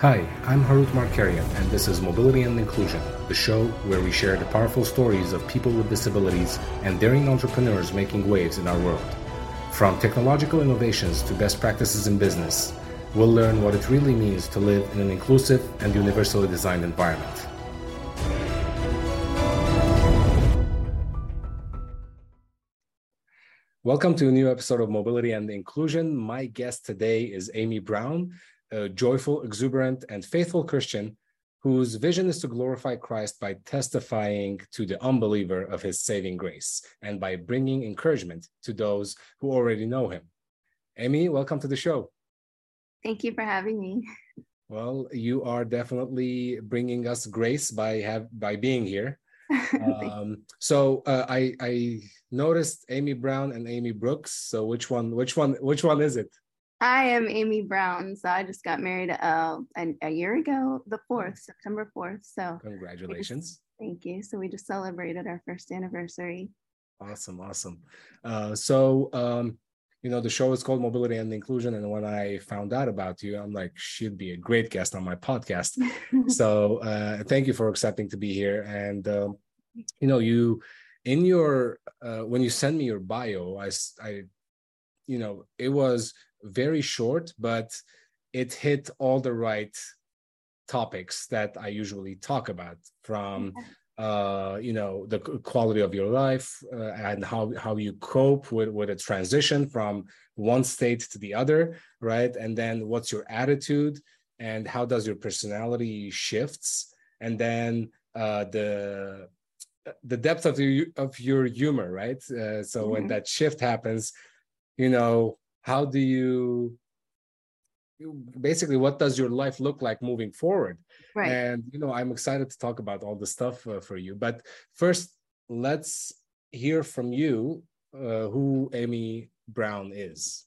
Hi, I'm Harut Markarian, and this is Mobility and Inclusion, the show where we share the powerful stories of people with disabilities and daring entrepreneurs making waves in our world. From technological innovations to best practices in business, we'll learn what it really means to live in an inclusive and universally designed environment. Welcome to a new episode of Mobility and Inclusion. My guest today is Amy Brown a joyful, exuberant, and faithful Christian whose vision is to glorify Christ by testifying to the unbeliever of his saving grace and by bringing encouragement to those who already know him. Amy, welcome to the show. Thank you for having me. Well, you are definitely bringing us grace by have by being here. um, so uh, I I noticed Amy Brown and Amy Brooks. So which one which one which one is it? I am Amy Brown. So I just got married uh, a, a year ago, the 4th, September 4th. So congratulations. Just, thank you. So we just celebrated our first anniversary. Awesome. Awesome. Uh, so, um, you know, the show is called Mobility and Inclusion. And when I found out about you, I'm like, she'd be a great guest on my podcast. so uh, thank you for accepting to be here. And, um, you know, you, in your, uh, when you send me your bio, I, I, you know, it was, very short, but it hit all the right topics that I usually talk about from uh, you know the quality of your life uh, and how how you cope with with a transition from one state to the other, right? And then what's your attitude and how does your personality shifts, and then uh, the the depth of your of your humor, right? Uh, so mm-hmm. when that shift happens, you know how do you basically what does your life look like moving forward? Right. and you know i'm excited to talk about all the stuff uh, for you. But first let's hear from you uh, who amy brown is.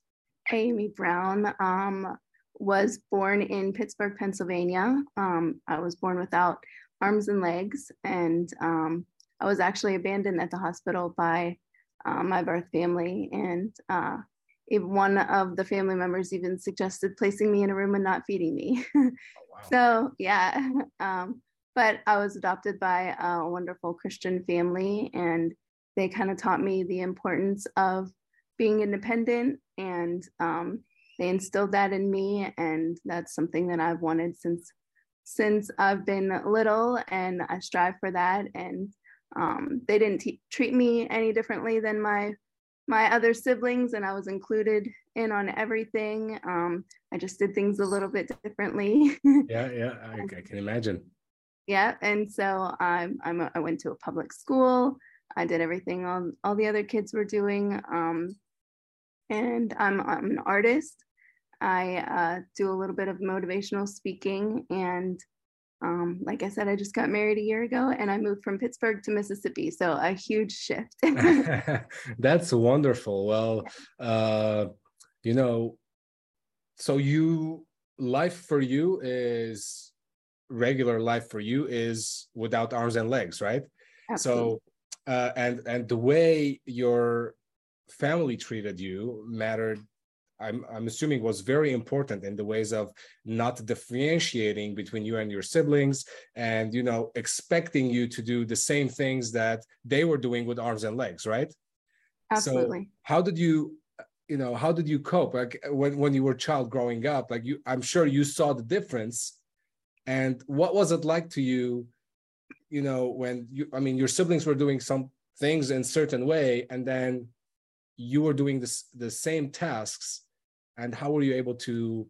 Amy brown. Um, was born in pittsburgh pennsylvania. Um, i was born without arms and legs. And um, i was actually abandoned at the hospital by uh, my birth family. And uh, one of the family members even suggested placing me in a room and not feeding me. oh, wow. So yeah, um, but I was adopted by a wonderful Christian family, and they kind of taught me the importance of being independent, and um, they instilled that in me, and that's something that I've wanted since since I've been little, and I strive for that. And um, they didn't t- treat me any differently than my my other siblings and I was included in on everything. Um, I just did things a little bit differently. yeah, yeah, I, I, can imagine. Yeah, and so I'm, I'm a, I went to a public school. I did everything all, all the other kids were doing. Um, and I'm, I'm an artist. I uh, do a little bit of motivational speaking and um, like I said, I just got married a year ago and I moved from Pittsburgh to Mississippi. So a huge shift. That's wonderful. Well, uh, you know, so you, life for you is regular life for you is without arms and legs, right? Absolutely. So, uh, and, and the way your family treated you mattered I'm, I'm assuming was very important in the ways of not differentiating between you and your siblings and you know expecting you to do the same things that they were doing with arms and legs right? Absolutely. So how did you you know how did you cope? Like when when you were a child growing up like you i'm sure you saw the difference. And what was it like to you you know when you i mean your siblings were doing some things in certain way and then you were doing this the same tasks and how were you able to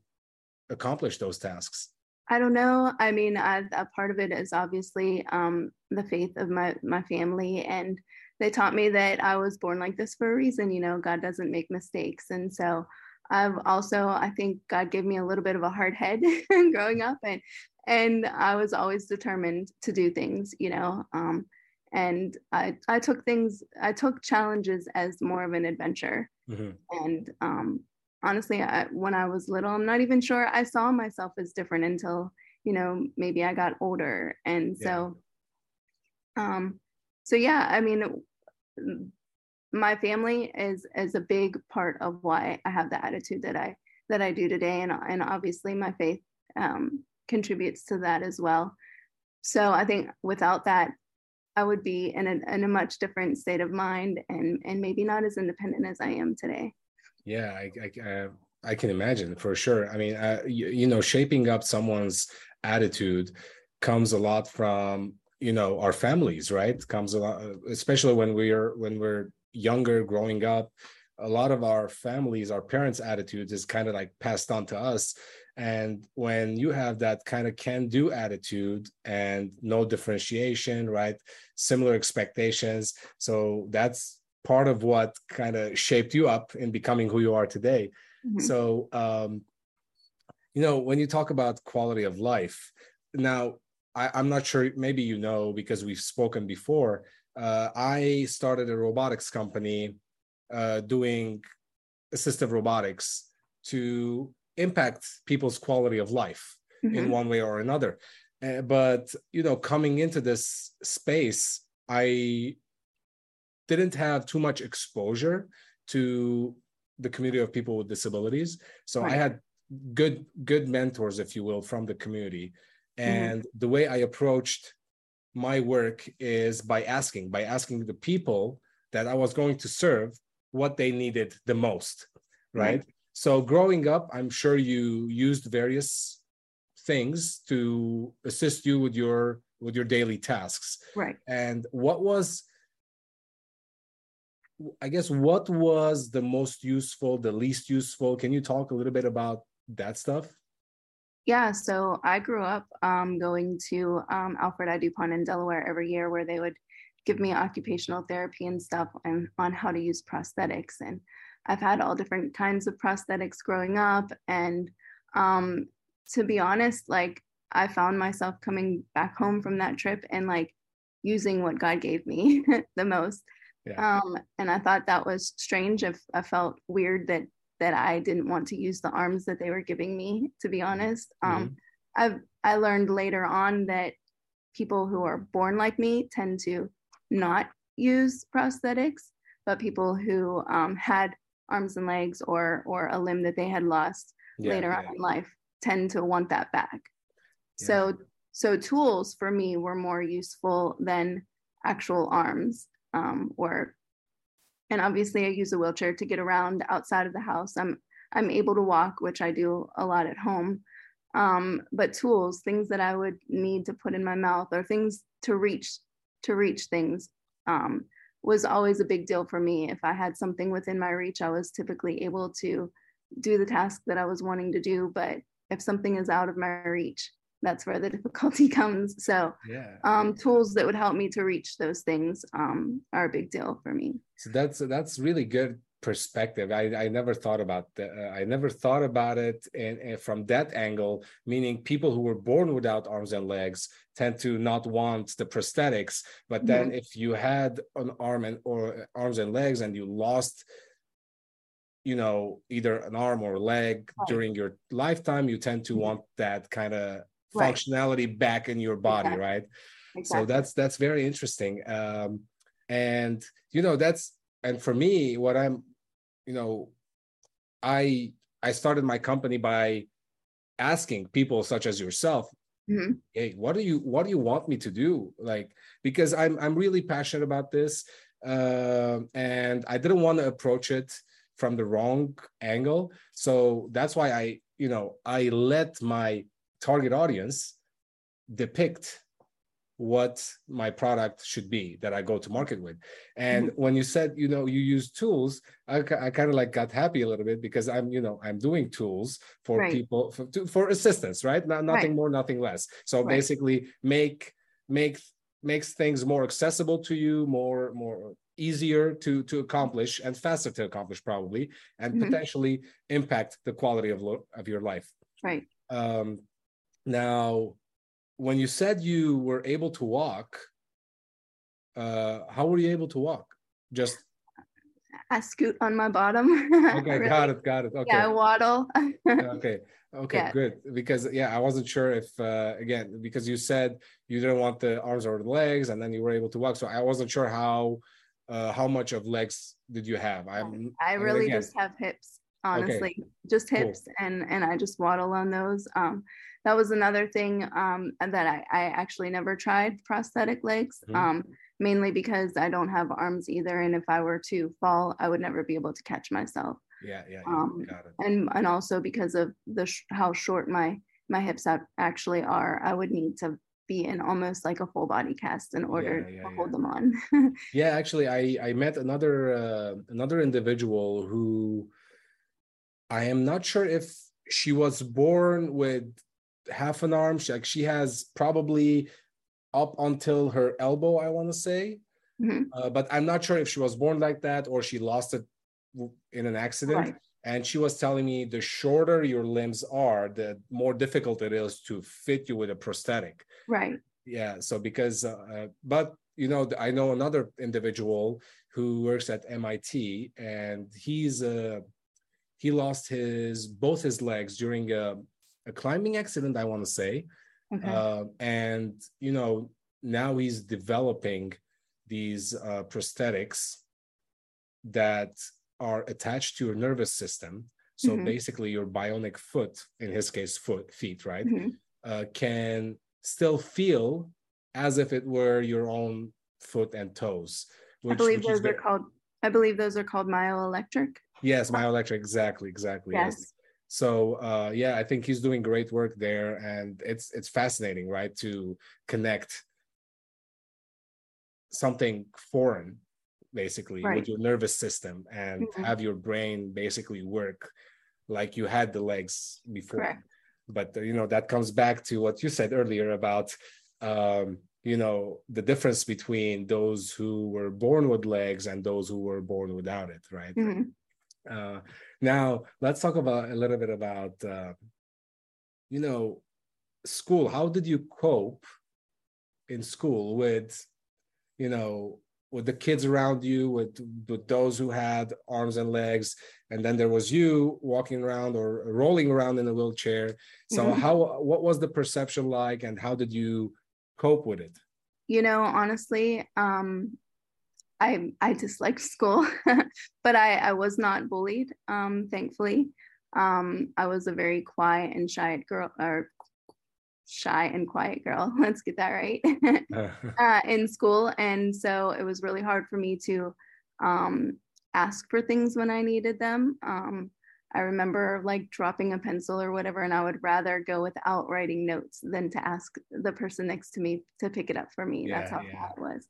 accomplish those tasks? I don't know. I mean I, a part of it is obviously um, the faith of my my family. And they taught me that i was born like this for a reason you know god doesn't make mistakes. And so i've also i think god gave me a little bit of a hard head growing up. And and i was always determined to do things you know um, and I, I took things i took challenges as more of an adventure. Mm-hmm. and um, honestly I, when i was little i'm not even sure i saw myself as different until you know maybe i got older and yeah. so um so yeah i mean my family is is a big part of why i have the attitude that i that i do today and and obviously my faith um, contributes to that as well so i think without that I would be in a, in a much different state of mind and and maybe not as independent as I am today. Yeah, I I, uh, I can imagine for sure. I mean, uh, you, you know, shaping up someone's attitude comes a lot from you know our families, right? Comes a lot, especially when we're when we're younger, growing up. A lot of our families, our parents' attitudes is kind of like passed on to us and when you have that kind of can do attitude and no differentiation, right? Similar expectations. So that's part of what kind of shaped you up in becoming who you are today. Mm-hmm. So, um, you know, when you talk about quality of life, now I, am not sure, maybe you know, because we've spoken before. Uh, I started a robotics company uh, doing assistive robotics to impact people's quality of life mm-hmm. in one way or another. Uh, but you know, coming into this space, I didn't have too much exposure to the community of people with disabilities. So right. I had good good mentors, if you will, from the community. Mm-hmm. And mm-hmm. the way I approached my work is by asking, by asking the people that I was going to serve what they needed the most, right? right. So growing up, I'm sure you used various things to assist you with your with your daily tasks. Right. And what was I guess what was the most useful, the least useful? Can you talk a little bit about that stuff? Yeah, so I grew up um, going to um, Alfred I. DuPont in Delaware every year, where they would give me occupational therapy and stuff and on how to use prosthetics. And I've had all different kinds of prosthetics growing up. And um, to be honest, like I found myself coming back home from that trip and like using what God gave me the most. Yeah. Um, and I thought that was strange. If I felt weird that that I didn't want to use the arms that they were giving me, to be honest. Um, mm-hmm. I've I learned later on that people who are born like me tend to not use prosthetics, but people who um, had arms and legs or or a limb that they had lost yeah, later yeah. on in life tend to want that back yeah. so so tools for me were more useful than actual arms um, or and obviously i use a wheelchair to get around outside of the house i'm i'm able to walk which i do a lot at home um, but tools things that i would need to put in my mouth or things to reach to reach things um, was always a big deal for me. If I had something within my reach, I was typically able to do the task that I was wanting to do. But if something is out of my reach, that's where the difficulty comes. So, yeah. um, tools that would help me to reach those things um, are a big deal for me. So that's that's really good perspective. I, I never thought about that. Uh, I never thought about it and, and, from that angle, meaning people who were born without arms and legs tend to not want the prosthetics. But then mm-hmm. if you had an arm and or arms and legs and you lost you know either an arm or a leg during your lifetime you tend to mm-hmm. want that kind of right. functionality back in your body exactly. right exactly. so that's that's very interesting um and you know that's and for me what i'm you know i i started my company by asking people such as yourself mm-hmm. hey what do you what do you want me to do like because i'm i'm really passionate about this uh, and I didn't want to approach it from the wrong angle. So that's why I, you know, I let my target audience depict what my product should be that I go to market with. And mm-hmm. when you said, you know, you use tools, I, I kind of like got happy a little bit because I'm, you know, I'm doing tools for right. people for, to, for assistance, right? Not nothing right. more, nothing less. So right. basically make, make, makes things more accessible to you, more, more easier to, to accomplish and faster to accomplish probably, and mm-hmm. potentially impact the quality of, lo- of your life. Right. Um, now, when you said you were able to walk, uh, how were you able to walk? Just I scoot on my bottom. Okay, really, got it, got it. Okay. Yeah, I waddle. okay, okay, yeah. good. Because yeah, I wasn't sure if uh, again because you said you didn't want the arms or the legs, and then you were able to walk. So I wasn't sure how uh, how much of legs did you have? I'm. I really again, just have hips. Honestly, okay. just hips, cool. and and I just waddle on those. Um, that was another thing um, that I, I actually never tried prosthetic legs, mm-hmm. um, mainly because I don't have arms either. And if I were to fall, I would never be able to catch myself. Yeah, yeah, yeah um, got it. And and also because of the sh- how short my my hips actually are, I would need to be in almost like a full body cast in order yeah, yeah, to hold them on. yeah, actually, I I met another uh, another individual who I am not sure if she was born with half an arm. She, like she has probably up until her elbow, I want to say. Mm-hmm. Uh, but I'm not sure if she was born like that or she lost it in an accident. Right. And she was telling me the shorter your limbs are, the more difficult it is to fit you with a prosthetic. Right. Yeah. So because, uh, but you know, I know another individual who works at MIT, and he's uh, he lost his both his legs during a a climbing accident, I want to say. Okay. Uh, and, you know, now he's developing these uh, prosthetics that are attached to your nervous system. So mm-hmm. basically, your bionic foot, in his case, foot, feet, right, mm-hmm. uh, can still feel as if it were your own foot and toes. Which, I believe those are called. I believe those are called myoelectric. Yes, myoelectric. Exactly. Exactly. Yes. yes so uh, yeah i think he's doing great work there and it's it's fascinating right to connect something foreign basically right. with your nervous system and mm-hmm. have your brain basically work like you had the legs before Correct. but uh, you know that comes back to what you said earlier about um, you know the difference between those who were born with legs and those who were born without it right mm-hmm. uh, now, let's talk about a little bit about, uh, you know, school. How did you cope in school with, you know, with the kids around you, with with those who had arms and legs, and then there was you walking around or rolling around in a wheelchair. So, mm-hmm. how what was the perception like, and how did you cope with it? You know, honestly, um, I I disliked school, but I I was not bullied. Um, thankfully, um, I was a very quiet and shy girl, or shy and quiet girl. Let's get that right. uh, in school, and so it was really hard for me to um, ask for things when I needed them. Um, I remember like dropping a pencil or whatever, and I would rather go without writing notes than to ask the person next to me to pick it up for me. Yeah, That's how yeah. it was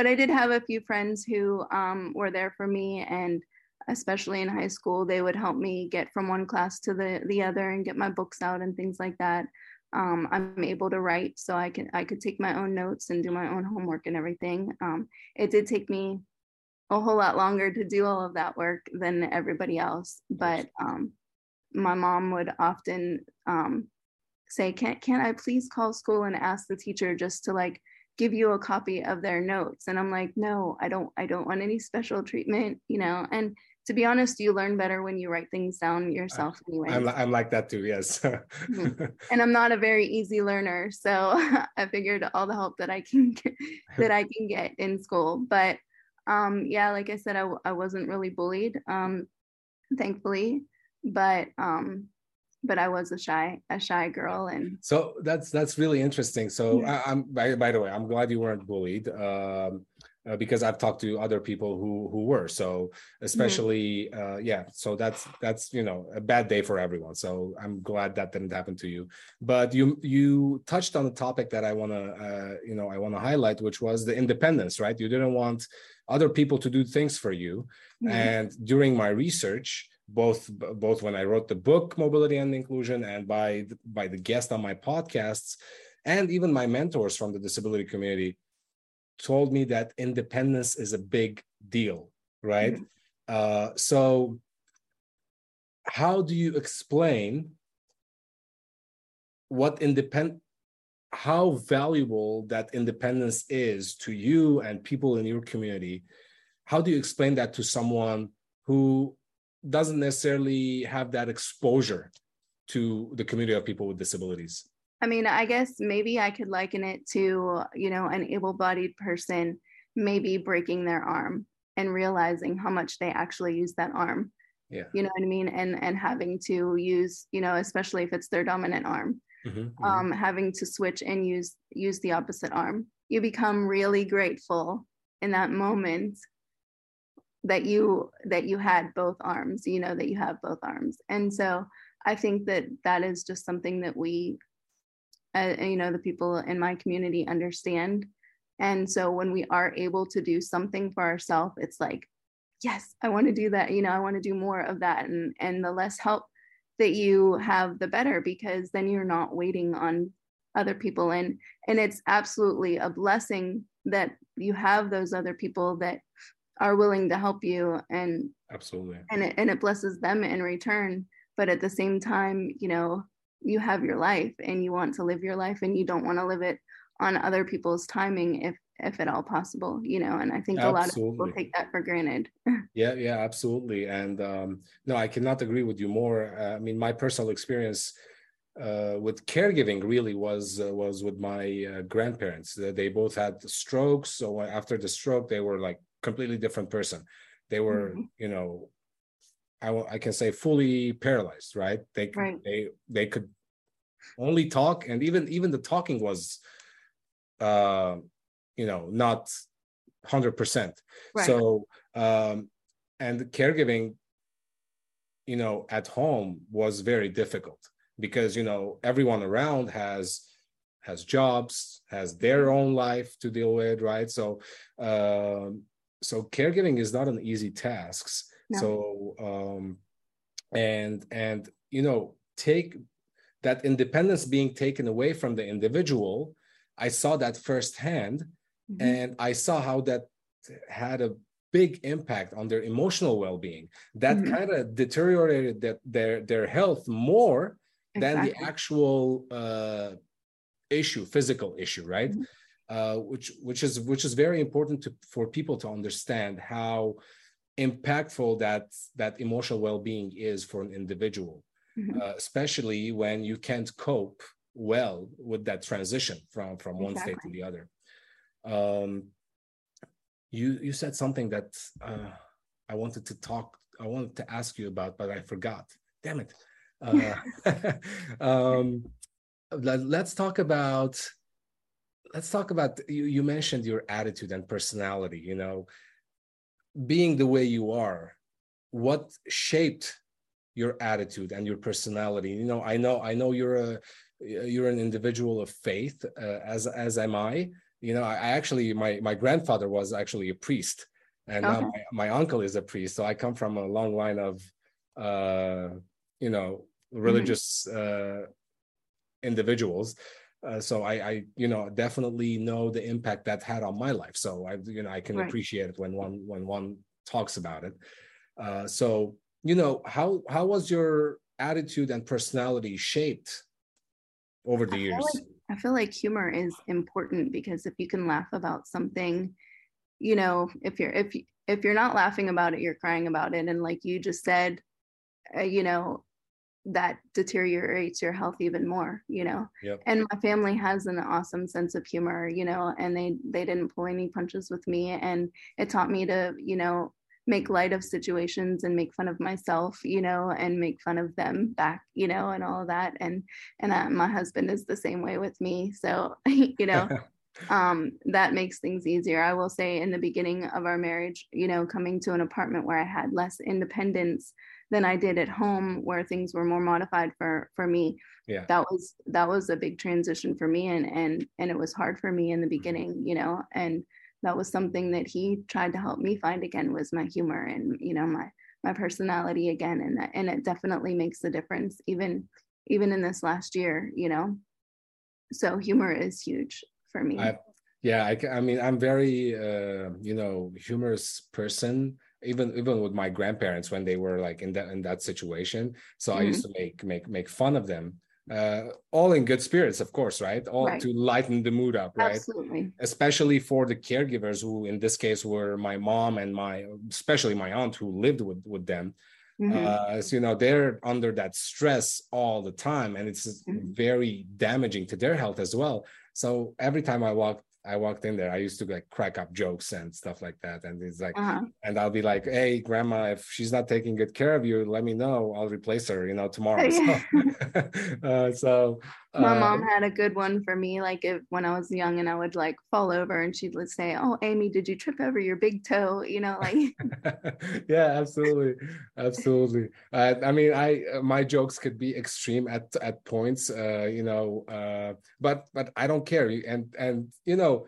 but I did have a few friends who um, were there for me, and especially in high school, they would help me get from one class to the the other and get my books out and things like that. Um, I'm able to write, so I can I could take my own notes and do my own homework and everything. Um, it did take me a whole lot longer to do all of that work than everybody else, but um, my mom would often um, say, "Can can I please call school and ask the teacher just to like give you a copy of their notes. And i'm like no i don't i don't want any special treatment you know? And to be honest you learn better when you write things down yourself anyway I'm, I'm like that too yes. Mm-hmm. and i'm not a very easy learner so i figured all the help that i can get, that i can get in school. But um yeah like i said i, I wasn't really bullied um thankfully. But um but I was a shy a shy girl and so that's that's really interesting. So I, am by, by the way I'm glad you weren't bullied um, uh, because I've talked to other people who who were. So especially mm-hmm. uh, yeah so that's that's you know a bad day for everyone. So I'm glad that didn't happen to you. But you you touched on the topic that I want to uh, you know I want to highlight which was the independence right? You didn't want other people to do things for you. Mm-hmm. and during my research both both when I wrote the book mobility and inclusion and by by the guest on my podcasts and even my mentors from the disability community told me that independence is a big deal, right? Mm-hmm. Uh, so, how do you explain what independent, how valuable that independence is to you and people in your community? How do you explain that to someone who doesn't necessarily have that exposure to the community of people with disabilities? I mean, I guess maybe I could liken it to, you know, an able bodied person maybe breaking their arm and realizing how much they actually use that arm. Yeah. You know what I mean? And and having to use, you know, especially if it's their dominant arm, mm-hmm, mm-hmm. um, having to switch and use use the opposite arm. You become really grateful in that moment that you that you had both arms, you know, that you have both arms. And so I think that that is just something that we uh, you know the people in my community understand. And so when we are able to do something for ourselves it's like yes i want to do that you know i want to do more of that. And and the less help that you have the better because then you're not waiting on other people. And and it's absolutely a blessing that you have those other people that are willing to help you and absolutely. and it, and it blesses them in return. But at the same time you know you have your life and you want to live your life and you don't want to live it on other people's timing if if at all possible you know and i think absolutely. a lot of people take that for granted. Yeah yeah absolutely. And um no i cannot agree with you more. Uh, i mean my personal experience uh, with caregiving really was uh, was with my uh, grandparents. They both had strokes. So after the stroke they were like completely different person they were mm-hmm. you know I, I can say fully paralyzed, right? They right. they they could only talk, and even even the talking was, uh, you know, not hundred percent. So, um, and caregiving, you know, at home was very difficult because you know everyone around has has jobs, has their mm-hmm. own life to deal with, right? So, um, so caregiving is not an easy task no. so um and and you know take that independence being taken away from the individual i saw that firsthand mm-hmm. and i saw how that had a big impact on their emotional well-being that mm-hmm. kind of deteriorated that their their health more exactly. than the actual uh, issue physical issue right mm-hmm. Uh, which which is which is very important to, for people to understand how impactful that that emotional well-being is for an individual mm-hmm. uh, especially when you can't cope well with that transition from from one exactly. state to the other um, you you said something that uh, i wanted to talk i wanted to ask you about but i forgot damn it uh, um, let, us talk about let's talk about you, you mentioned your attitude and personality you know being the way you are what shaped your attitude and your personality you know i know i know you're a you're an individual of faith uh, as as am i you know i, I, actually my my grandfather was actually a priest and okay. now my, my, uncle is a priest so i come from a long line of uh you know mm-hmm. religious mm-hmm. uh individuals uh, so I, I, you know, definitely know the impact that had on my life. So I, you know, I can right. appreciate it when one when one talks about it. Uh, so you know, how how was your attitude and personality shaped over the I years? Like, I feel like humor is important because if you can laugh about something, you know, if you're if if you're not laughing about it, you're crying about it, and like you just said, uh, you know, that deteriorates your health even more you know yep. and my family has an awesome sense of humor you know and they they didn't pull any punches with me and it taught me to you know make light of situations and make fun of myself you know and make fun of them back you know and all of that and and uh, my husband is the same way with me so you know um, that makes things easier. I will say in the beginning of our marriage, you know, coming to an apartment where I had less independence than I did at home, where things were more modified for for me. Yeah. That was that was a big transition for me, and and and it was hard for me in the mm-hmm. beginning, you know, and that was something that he tried to help me find again was my humor and you know my my personality again, and that and it definitely makes a difference even even in this last year, you know. So humor is huge for me. I, yeah, I, I mean, I'm very, uh, you know, humorous person. Even even with my grandparents when they were like in that in that situation. So mm-hmm. I used to make make make fun of them. Uh, all in good spirits, of course, right? All right. to lighten the mood up, right? Absolutely. Especially for the caregivers who, in this case, were my mom and my, especially my aunt who lived with with them. Mm-hmm. Uh, so you know they're under that stress all the time, and it's mm-hmm. very damaging to their health as well. So every time I walk I walked in there, I used to like crack up jokes and stuff like that. And it's like, uh-huh. and I'll be like, hey, grandma, if she's not taking good care of you, let me know. I'll replace her, you know, tomorrow. so, uh, so my uh, mom had a good one for me. Like if when I was young and I would like fall over and she would say, oh, Amy, did you trip over your big toe? You know, like. yeah, absolutely. Absolutely. Uh, I mean, I, uh, my jokes could be extreme at, at points, uh, you know, uh, but, but I don't care. And, and, you know,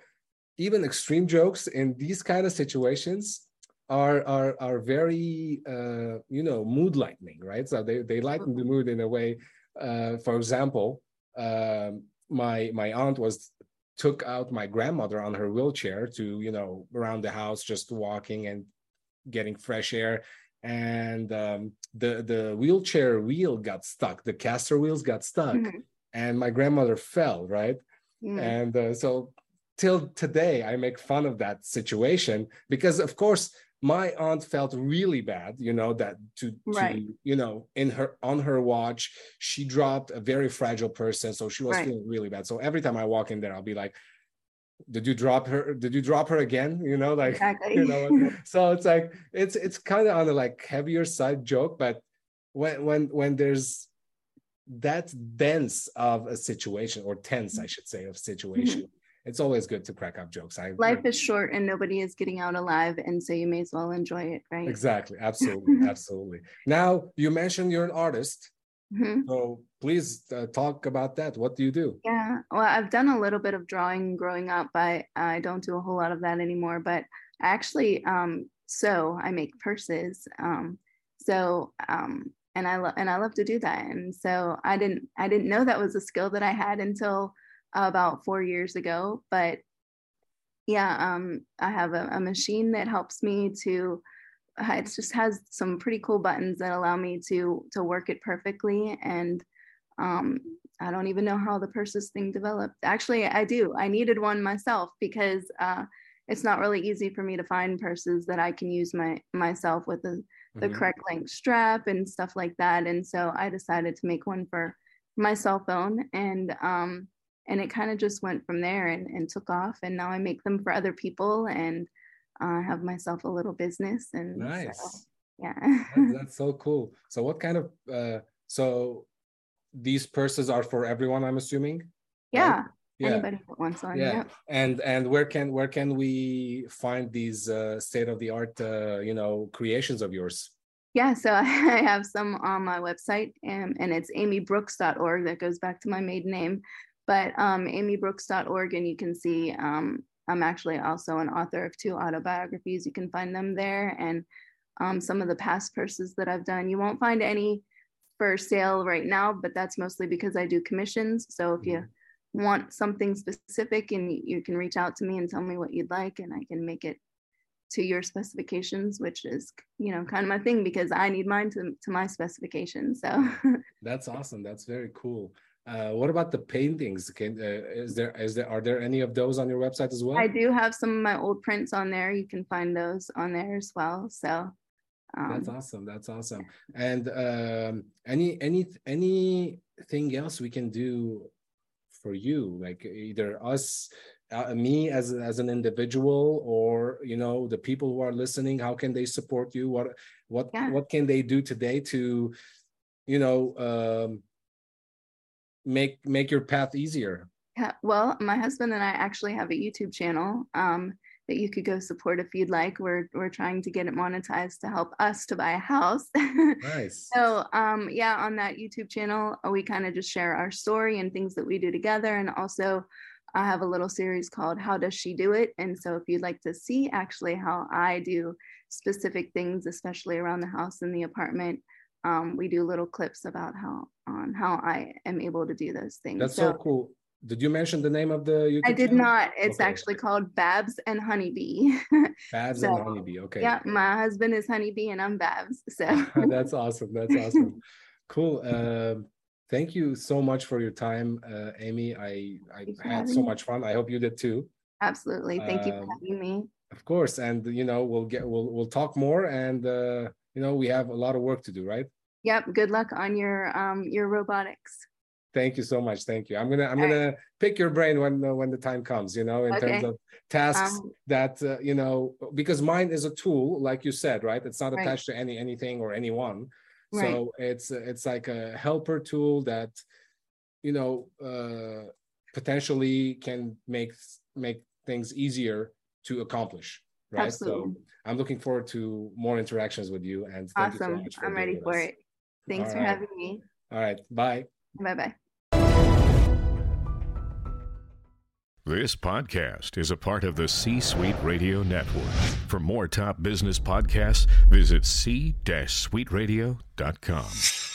even extreme jokes in these kind of situations are are are very uh, you know mood lightening, right? So they they lighten the mood in a way. Uh, for example, um, my my aunt was took out my grandmother on her wheelchair to you know around the house just walking and getting fresh air and um, the the wheelchair wheel got stuck the caster wheels got stuck mm-hmm. and my grandmother fell right mm-hmm. and uh, so till today i make fun of that situation because of course my aunt felt really bad you know that to, right. to you know in her on her watch she dropped a very fragile person so she was right. feeling really bad so every time i walk in there i'll be like did you drop her did you drop her again you know like exactly. you know so it's like it's it's kind of on the like heavier side joke but when when when there's that dense of a situation or tense i should say of situation mm-hmm it's always good to crack up jokes. I life is short and nobody is getting out alive, and so you may as well enjoy it, right? Exactly, absolutely, absolutely. Now you mentioned you're an artist, mm-hmm. so please uh, talk about that. What do you do? Yeah, well, I've done a little bit of drawing growing up, but I don't do a whole lot of that anymore. But I actually, um, so I make purses. Um, so um, and I love and I love to do that. And so I didn't I didn't know that was a skill that I had until about four years ago. But yeah, um, I have a, a machine that helps me to. It just has some pretty cool buttons that allow me to to work it perfectly and um, I don't even know how the purses thing developed. Actually, I do. I needed one myself because uh, it's not really easy for me to find purses that I can use my myself with the, the mm-hmm. correct length strap and stuff like that. And so I decided to make one for my cell phone. And um, and it kind of just went from there and, and took off and now i make them for other people and uh, have myself a little business and nice so, yeah that's, that's, so cool so what kind of uh, so these purses are for everyone i'm assuming yeah right? yeah. anybody that wants one yeah. and and where can where can we find these uh, state of the art uh, you know creations of yours yeah, so I have some on my website and, and it's amybrooks.org. That goes back to my maiden name but um, amybrooks.org, and you can see um, I'm actually also an author of two autobiographies. You can find them there, and um, some of the past purses that I've done. You won't find any for sale right now, but that's mostly because I do commissions. So if you mm-hmm. want something specific, and you can reach out to me and tell me what you'd like, and I can make it to your specifications, which is you know kind of my thing because I need mine to, to my specifications. So that's awesome. That's very cool. Uh, what about the paintings? Can uh, is there is there are there any of those on your website as well? I do have some of my old prints on there. You can find those on there as well. So um, that's awesome. That's awesome. And um, any any anything else we can do for you, like either us, uh, me as as an individual, or you know the people who are listening. How can they support you? What what yeah. what can they do today to, you know? Um, make make your path easier Yeah, well, my husband and I actually have a YouTube channel um, that you could go support if you'd like. We're we're trying to get it monetized to help us to buy a house. nice. So um, yeah, on that YouTube channel, uh, we kind of just share our story and things that we do together, and also I have a little series called "How Does She Do It?" And so if you'd like to see actually how I do specific things, especially around the house and the apartment, um, we do little clips about how on how I am able to do those things. That's so, so cool. Did you mention the name of the YouTube I did channel? not. It's okay. actually called Babs and Honeybee. Babs so, and Honeybee. Okay. Yeah, my husband is Honeybee and I'm Babs. So that's awesome. That's awesome. cool. Uh, thank you so much for your time, uh, Amy. I I had so much fun. I hope you did too. Absolutely. Thank you for um, having me. Of course, and you know we'll get we'll we'll talk more, and uh, you know we have a lot of work to do, right? Yep. Good luck on your um your robotics. Thank you so much. Thank you. I'm gonna I'm All gonna right. pick your brain when uh, when the time comes. You know, in okay. terms of tasks um, that uh, you know, because mine is a tool, like you said, right? It's not attached right. to any anything or anyone. Right. So it's it's like a helper tool that you know uh, potentially can make make things easier to accomplish. Right. Absolutely. So I'm looking forward to more interactions with you. And awesome. You so I'm ready for us. it. Thanks All for right. having me. All right. Bye. Bye bye. This podcast is a part of the C Suite Radio Network. For more top business podcasts, visit c-suiteradio.com.